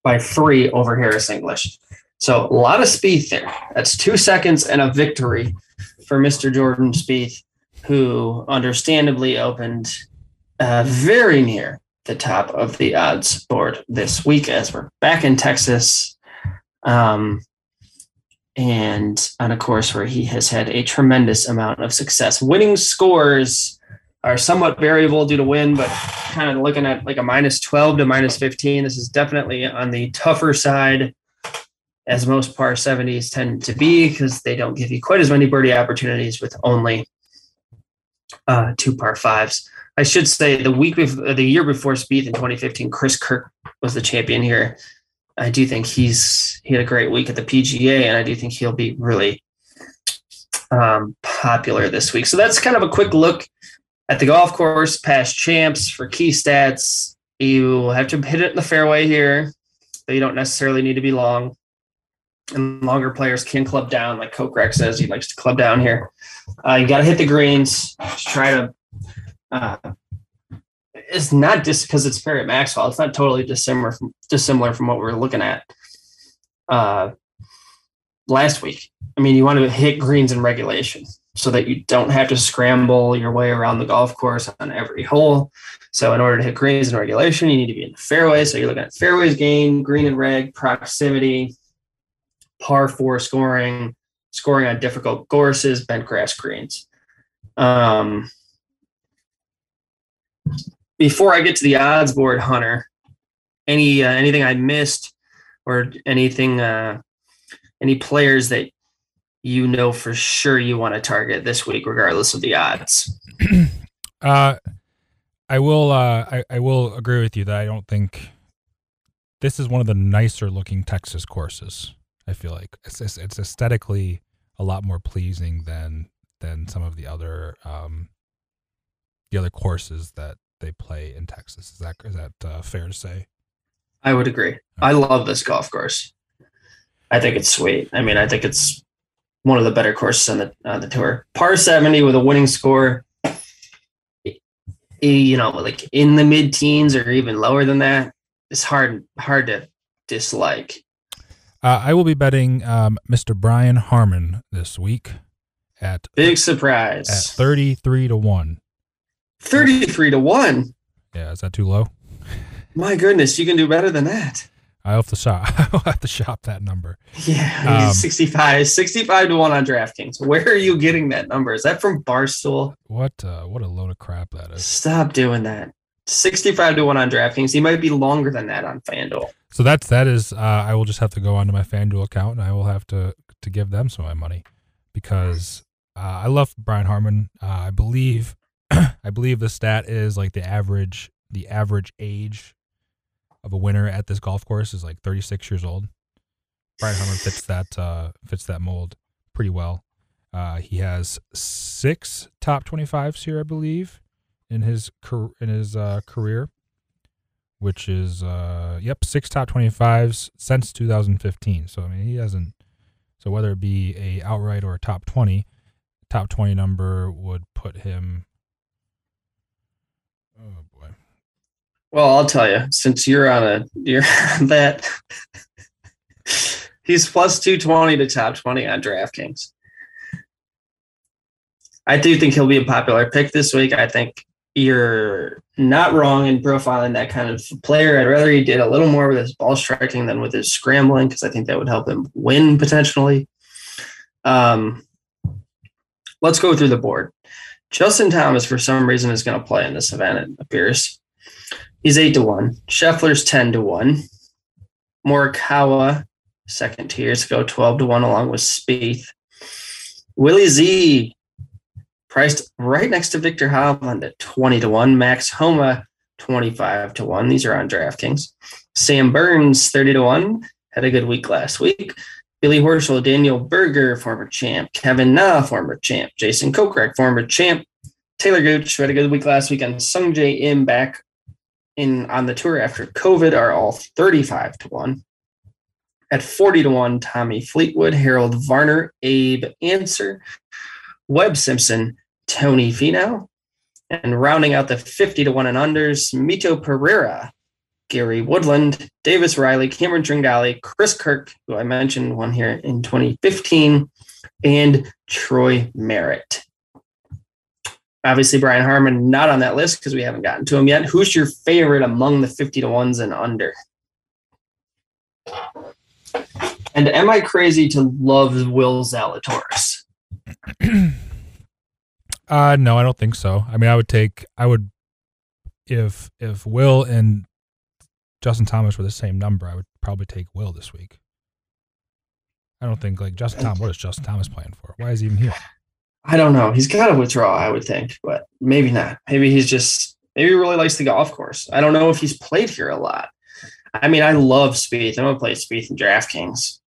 by three over Harris English. So a lot of speed there. That's two seconds and a victory for Mr. Jordan Spieth, who understandably opened uh, very near the top of the odds board this week as we're back in Texas. Um, and on a course where he has had a tremendous amount of success. Winning scores are somewhat variable due to wind, but kind of looking at like a minus 12 to minus 15. This is definitely on the tougher side as most par 70s tend to be because they don't give you quite as many birdie opportunities with only uh, two par fives. I should say the week before, the year before Spieth in 2015, Chris Kirk was the champion here. I do think he's he had a great week at the PGA, and I do think he'll be really um, popular this week. So that's kind of a quick look at the golf course, past champs for key stats. You have to hit it in the fairway here, but you don't necessarily need to be long and longer players can club down, like Kokrak says he likes to club down here. Uh, you got to hit the greens. Just try to. Uh, it's not just because it's Perry Maxwell. It's not totally dissimilar from dissimilar from what we are looking at. Uh, last week. I mean, you want to hit greens in regulation so that you don't have to scramble your way around the golf course on every hole. So in order to hit greens in regulation, you need to be in the fairway. So you're looking at fairways gain, green and reg, proximity, par four scoring, scoring on difficult courses, bent grass greens. Um, before I get to the odds board, Hunter, any uh, anything I missed or anything uh, any players that you know for sure you want to target this week, regardless of the odds? uh, I will. Uh, I, I will agree with you that I don't think this is one of the nicer looking Texas courses. I feel like it's it's, aesthetically a lot more pleasing than than some of the other um, the other courses that they play in Texas. Is that is that uh, fair to say? I would agree. I love this golf course. I think it's sweet. I mean, I think it's one of the better courses on the on the tour. Par seventy with a winning score. You know, like in the mid teens or even lower than that, it's hard hard to dislike. Uh, I will be betting um, Mr. Brian Harman this week at big surprise at thirty three to one. Thirty three to one. Yeah, is that too low? My goodness, you can do better than that. I have to shop. I'll have to shop that number. Yeah, um, 65, 65 to one on DraftKings. Where are you getting that number? Is that from Barstool? What? Uh, what a load of crap that is. Stop doing that. 65 to one on DraftKings. He might be longer than that on FanDuel. So that's that is. Uh, I will just have to go onto my FanDuel account and I will have to to give them some of my money because uh, I love Brian Harman. Uh, I believe I believe the stat is like the average the average age of a winner at this golf course is like 36 years old. Brian Harman fits that uh, fits that mold pretty well. Uh, he has six top 25s here, I believe, in his in his uh, career, which is uh, yep, six top 25s since 2015. So I mean, he hasn't. So whether it be a outright or a top 20, top 20 number would put him. Oh boy, well, I'll tell you, since you're on a you're on that he's plus 220 to top 20 on DraftKings. I do think he'll be a popular pick this week. I think you're not wrong in profiling that kind of player. I'd rather he did a little more with his ball striking than with his scrambling because I think that would help him win potentially. Um, let's go through the board. Justin Thomas, for some reason, is going to play in this event, it appears. He's eight to one. Scheffler's ten to one. Morikawa, second years ago, twelve to one, along with Spieth. Willie Z, priced right next to Viktor Hovland at twenty to one. Max Homa, twenty-five to one. These are on DraftKings. Sam Burns, thirty to one. Had a good week last week. Billy Horschel, Daniel Berger, former champ. Kevin Na, former champ. Jason Kokrak, former champ. Taylor Gooch who had a good week last week. And Sungjae Im back in on the tour after COVID are all 35 to 1. At 40 to 1, Tommy Fleetwood, Harold Varner, Abe Ancer, Webb Simpson, Tony Finau. And rounding out the 50 to 1 and unders, Mito Pereira, Gary Woodland, Davis Riley, Cameron Tringale, Chris Kirk, who I mentioned one here in 2015, and Troy Merritt. Obviously, Brian Harman not on that list because we haven't gotten to him yet. Who's your favorite among the 50 to ones and under? And am I crazy to love Will Zalatoris? uh no, I don't think so. I mean, I would take I would if if Will and Justin Thomas were the same number, I would probably take Will this week. I don't think like Justin Thomas. What is Justin Thomas playing for? Why is he even here? I don't know. He's got to withdraw, I would think, but maybe not. Maybe he's just maybe he really likes the golf course. I don't know if he's played here a lot. I mean, I love Spieth. I'm gonna play Spieth in DraftKings.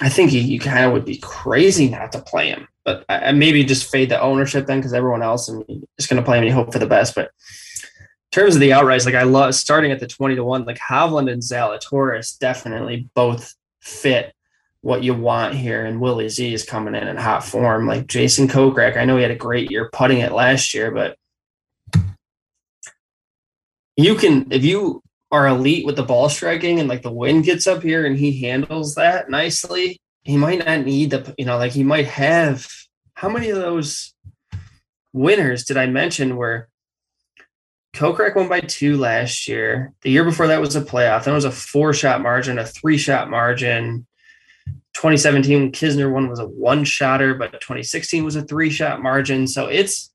I think he, you kind of would be crazy not to play him, but I, maybe just fade the ownership then because everyone else and just gonna play you hope for the best. But in terms of the outrights, like I love starting at the twenty to one, like Hovland and Zalatoris definitely both fit what you want here. And Willie Z is coming in in hot form. Like Jason Kokrak, I know he had a great year putting it last year, but you can if you are elite with the ball striking and like the wind gets up here and he handles that nicely, he might not need the you know like he might have how many of those winners did I mention where Kokrak won by two last year. The year before that was a playoff. That was a four shot margin, a three shot margin. 2017 Kisner one was a one shotter, but 2016 was a three shot margin. So it's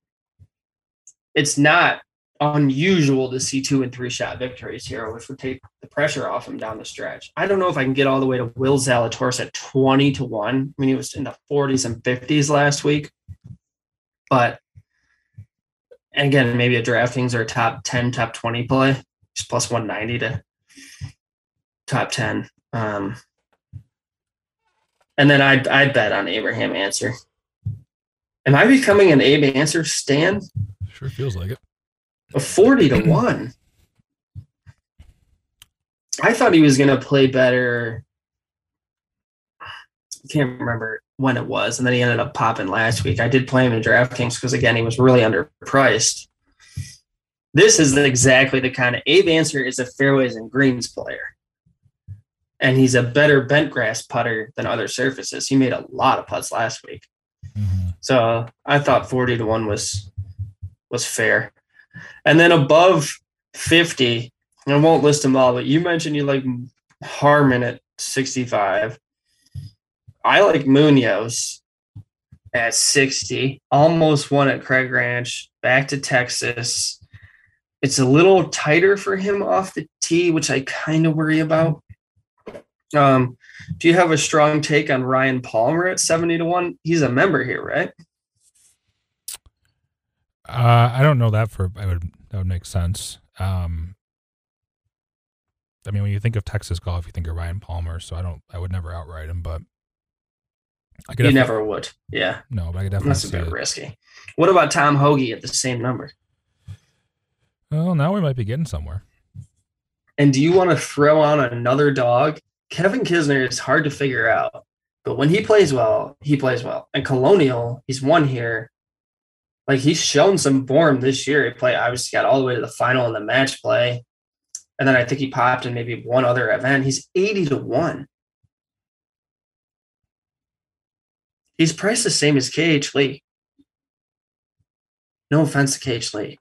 it's not unusual to see two and three shot victories here, which would take the pressure off him down the stretch. I don't know if I can get all the way to Will Zalatoris at 20 to 1. I mean, he was in the 40s and 50s last week. But again, maybe a DraftKings or a top 10, top 20 play, just plus 190 to top 10. Um, and then I'd, I'd bet on Abraham Ancer. Am I becoming an Abe Ancer stan? Sure feels like it. A 40 to 1. I thought he was going to play better. I can't remember when it was. And then he ended up popping last week. I did play him in DraftKings because, again, he was really underpriced. This is exactly the kind of Abe Ancer is a fairways and greens player. And he's a better bent grass putter than other surfaces. He made a lot of putts last week. Mm-hmm. So I thought 40 to 1 was was fair. And then above 50, I won't list them all, but you mentioned you like Harman at 65. I like Munoz at 60. Almost won at Craig Ranch, back to Texas. It's a little tighter for him off the tee, which I kind of worry about. Um, do you have a strong take on Ryan Palmer at 70 to 1? He's a member here, right? Uh, I don't know that for I would that would make sense. Um, I mean, when you think of Texas golf, you think of Ryan Palmer. So I don't, I would never outright him, but I could. You never would. Yeah. No, but I could definitely. That's a bit it. risky. What about Tom Hoge at the same number? Well, now we might be getting somewhere. And do you want to throw on another dog? Kevin Kisner is hard to figure out, but when he plays well, he plays well. And Colonial, he's won here like he's shown some form this year. He played obviously got all the way to the final in the match play. And then I think he popped in maybe one other event. He's 80 to 1. He's priced the same as KH Lee. No offense to KH Lee.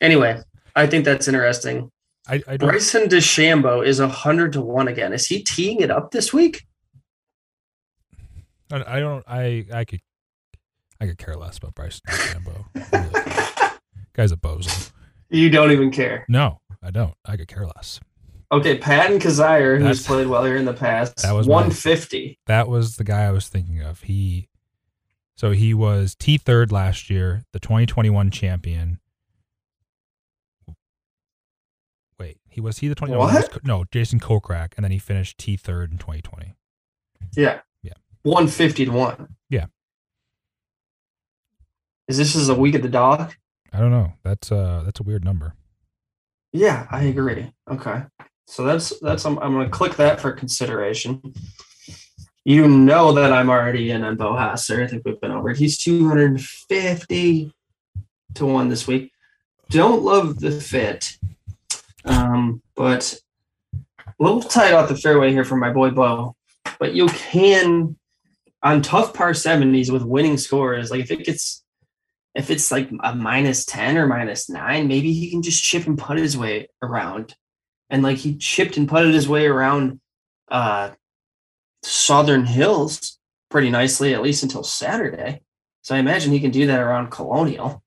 Anyway, I think that's interesting. I, I Bryson DeChambeau is 100 to 1 again. Is he teeing it up this week? I, I don't I I could I could care less about Bryson DeChambeau. Guy's a bozo. You don't even care. No, I don't. I could care less. Okay, Patton Kizzire, who's played well here in the past, that was 150. My, that was the guy I was thinking of. He, so he was T third last year, the 2021 champion. Wait, he was he the 20? What? No, Jason Kokrak, and then he finished T third in 2020. Yeah. Yeah. 150 to one. Yeah. Is this is a week of the dog? I don't know. That's uh that's a weird number. Yeah, I agree. Okay. So that's that's I'm, I'm going to click that for consideration. You know that I'm already in on Beau Hossler. I think we've been over it. He's 250 to 1 this week. Don't love the fit. Um, but a little tight off the fairway here for my boy Beau. But you can on tough par 70s with winning scores, like if it gets if it's like a minus 10 or minus 9 maybe he can just chip and put his way around. And like he chipped and putted his way around uh southern hills pretty nicely at least until saturday. So i imagine he can do that around colonial.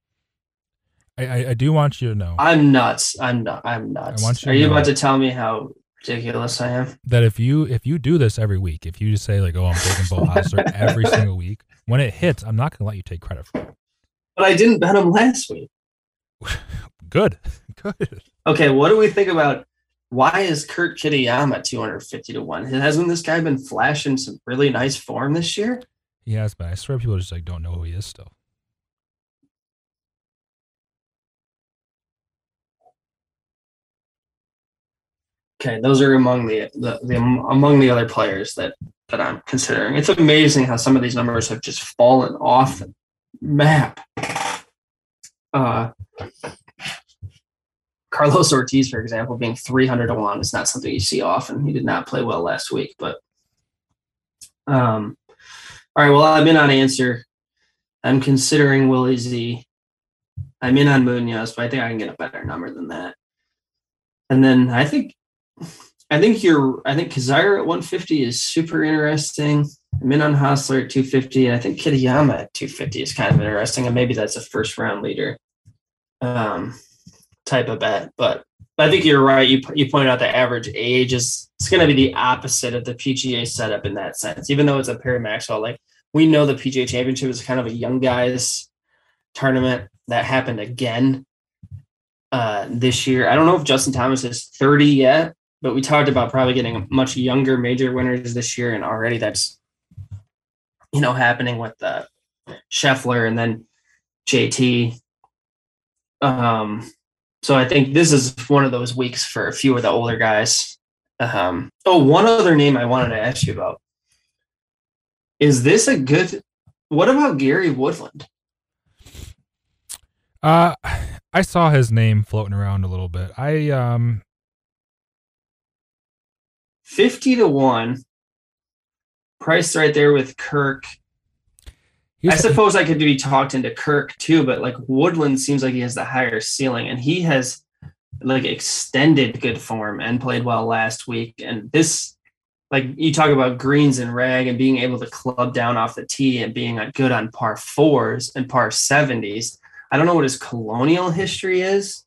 I i, I do want you to know i'm nuts. I'm not i'm nuts. I want you are you about to tell me how ridiculous i am? that if you if you do this every week if you just say like oh i'm taking Hossler every single week when it hits i'm not going to let you take credit for it but I didn't bet him last week. Good. Good. Okay, what do we think about why is Kurt Kitayama 250 to 1? Hasn't this guy been flashing some really nice form this year? He has, but I swear people just like don't know who he is still. Okay, those are among the, the, the among the other players that that I'm considering. It's amazing how some of these numbers have just fallen off map. Uh, Carlos Ortiz, for example, being 300 to 1 is not something you see often. He did not play well last week, but Um, all right. Well, I'm in on Ancer. I'm considering Willie Z. I'm in on Munoz, but I think I can get a better number than that. And then I think, I think you're. I think Kizzire at 150 is super interesting. I'm in on Hossler at 250, and I think Kitayama at 250 is kind of interesting, and maybe that's a first round leader, um, type of bet. But I think you're right. You you pointed out the average age is it's going to be the opposite of the PGA setup in that sense. Even though it's a Perry Maxwell, like we know the PGA Championship is kind of a young guys tournament that happened again uh, this year. I don't know if Justin Thomas is 30 yet, but we talked about probably getting much younger major winners this year, and already that's you know happening with uh, Scheffler and then JT. Um, so I think this is one of those weeks for a few of the older guys. Um, oh, one other name I wanted to ask you about. Is this a good? What about Gary Woodland? Uh, I saw his name floating around a little bit. I um, fifty to one, priced right there with Kirk. I suppose I could be talked into Kirk too, but like Woodland seems like he has the higher ceiling, and he has like extended good form and played well last week. And this, like you talk about greens and rag and being able to club down off the tee and being good on par fours and par seventies. I don't know what his colonial history is,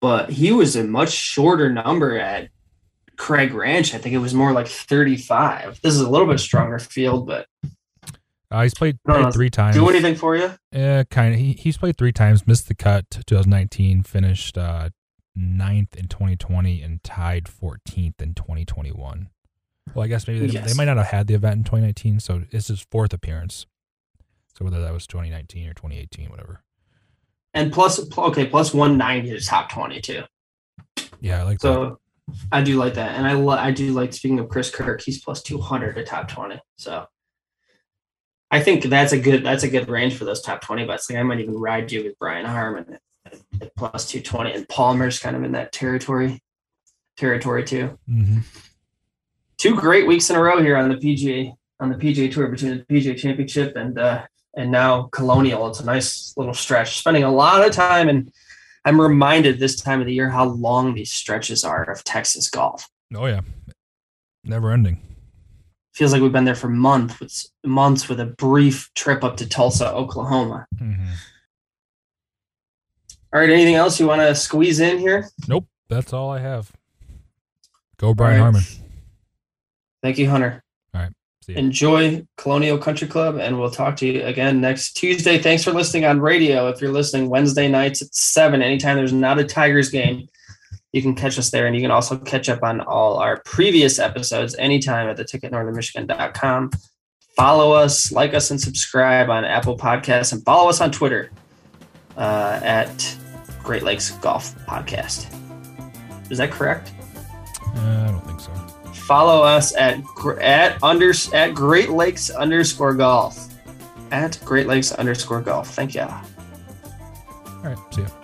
but he was a much shorter number at Craig Ranch. I think it was more like 35. This is a little bit stronger field, but uh, he's played, played three times. Do anything for you? Yeah, kind of. He, he's played three times, missed the cut 2019, finished uh, ninth in 2020, and tied 14th in 2021. Well, I guess maybe they, yes. they might not have had the event in 2019, so it's his fourth appearance. So whether that was 2019 or 2018, whatever. And plus, okay, plus 190 to top 22. Yeah, I like so. I do like that, and I lo- I do like. Speaking of Chris Kirk, he's plus 200 to top 20. So I think that's a good that's a good range for those top 20 bets. Like I might even ride you with Brian Harman at, at plus 220 and Palmer's kind of in that territory territory too. Mm-hmm. Two great weeks in a row here on the PGA on the PGA Tour between the PGA Championship and uh, and now Colonial. It's a nice little stretch. Spending a lot of time and I'm reminded this time of the year how long these stretches are of Texas golf. Oh yeah, never ending feels like we've been there for months with months with a brief trip up to Tulsa, Oklahoma. Mm-hmm. All right, anything else you want to squeeze in here? Nope, that's all I have. Go Brian right. Harman. Thank you, Hunter. All right. Enjoy Colonial Country Club, and we'll talk to you again next Tuesday. Thanks for listening on radio. If you're listening Wednesday nights at seven, anytime there's not a Tigers game, you can catch us there. And you can also catch up on all our previous episodes anytime at the ticketnorthernmichigan.com. Follow us, like us, and subscribe on Apple Podcasts, and follow us on Twitter uh, at Great Lakes Golf Podcast. Is that correct? Uh, I don't think so. Follow us at at under at Great Lakes underscore golf at Great Lakes underscore golf. Thank you. All right. See ya.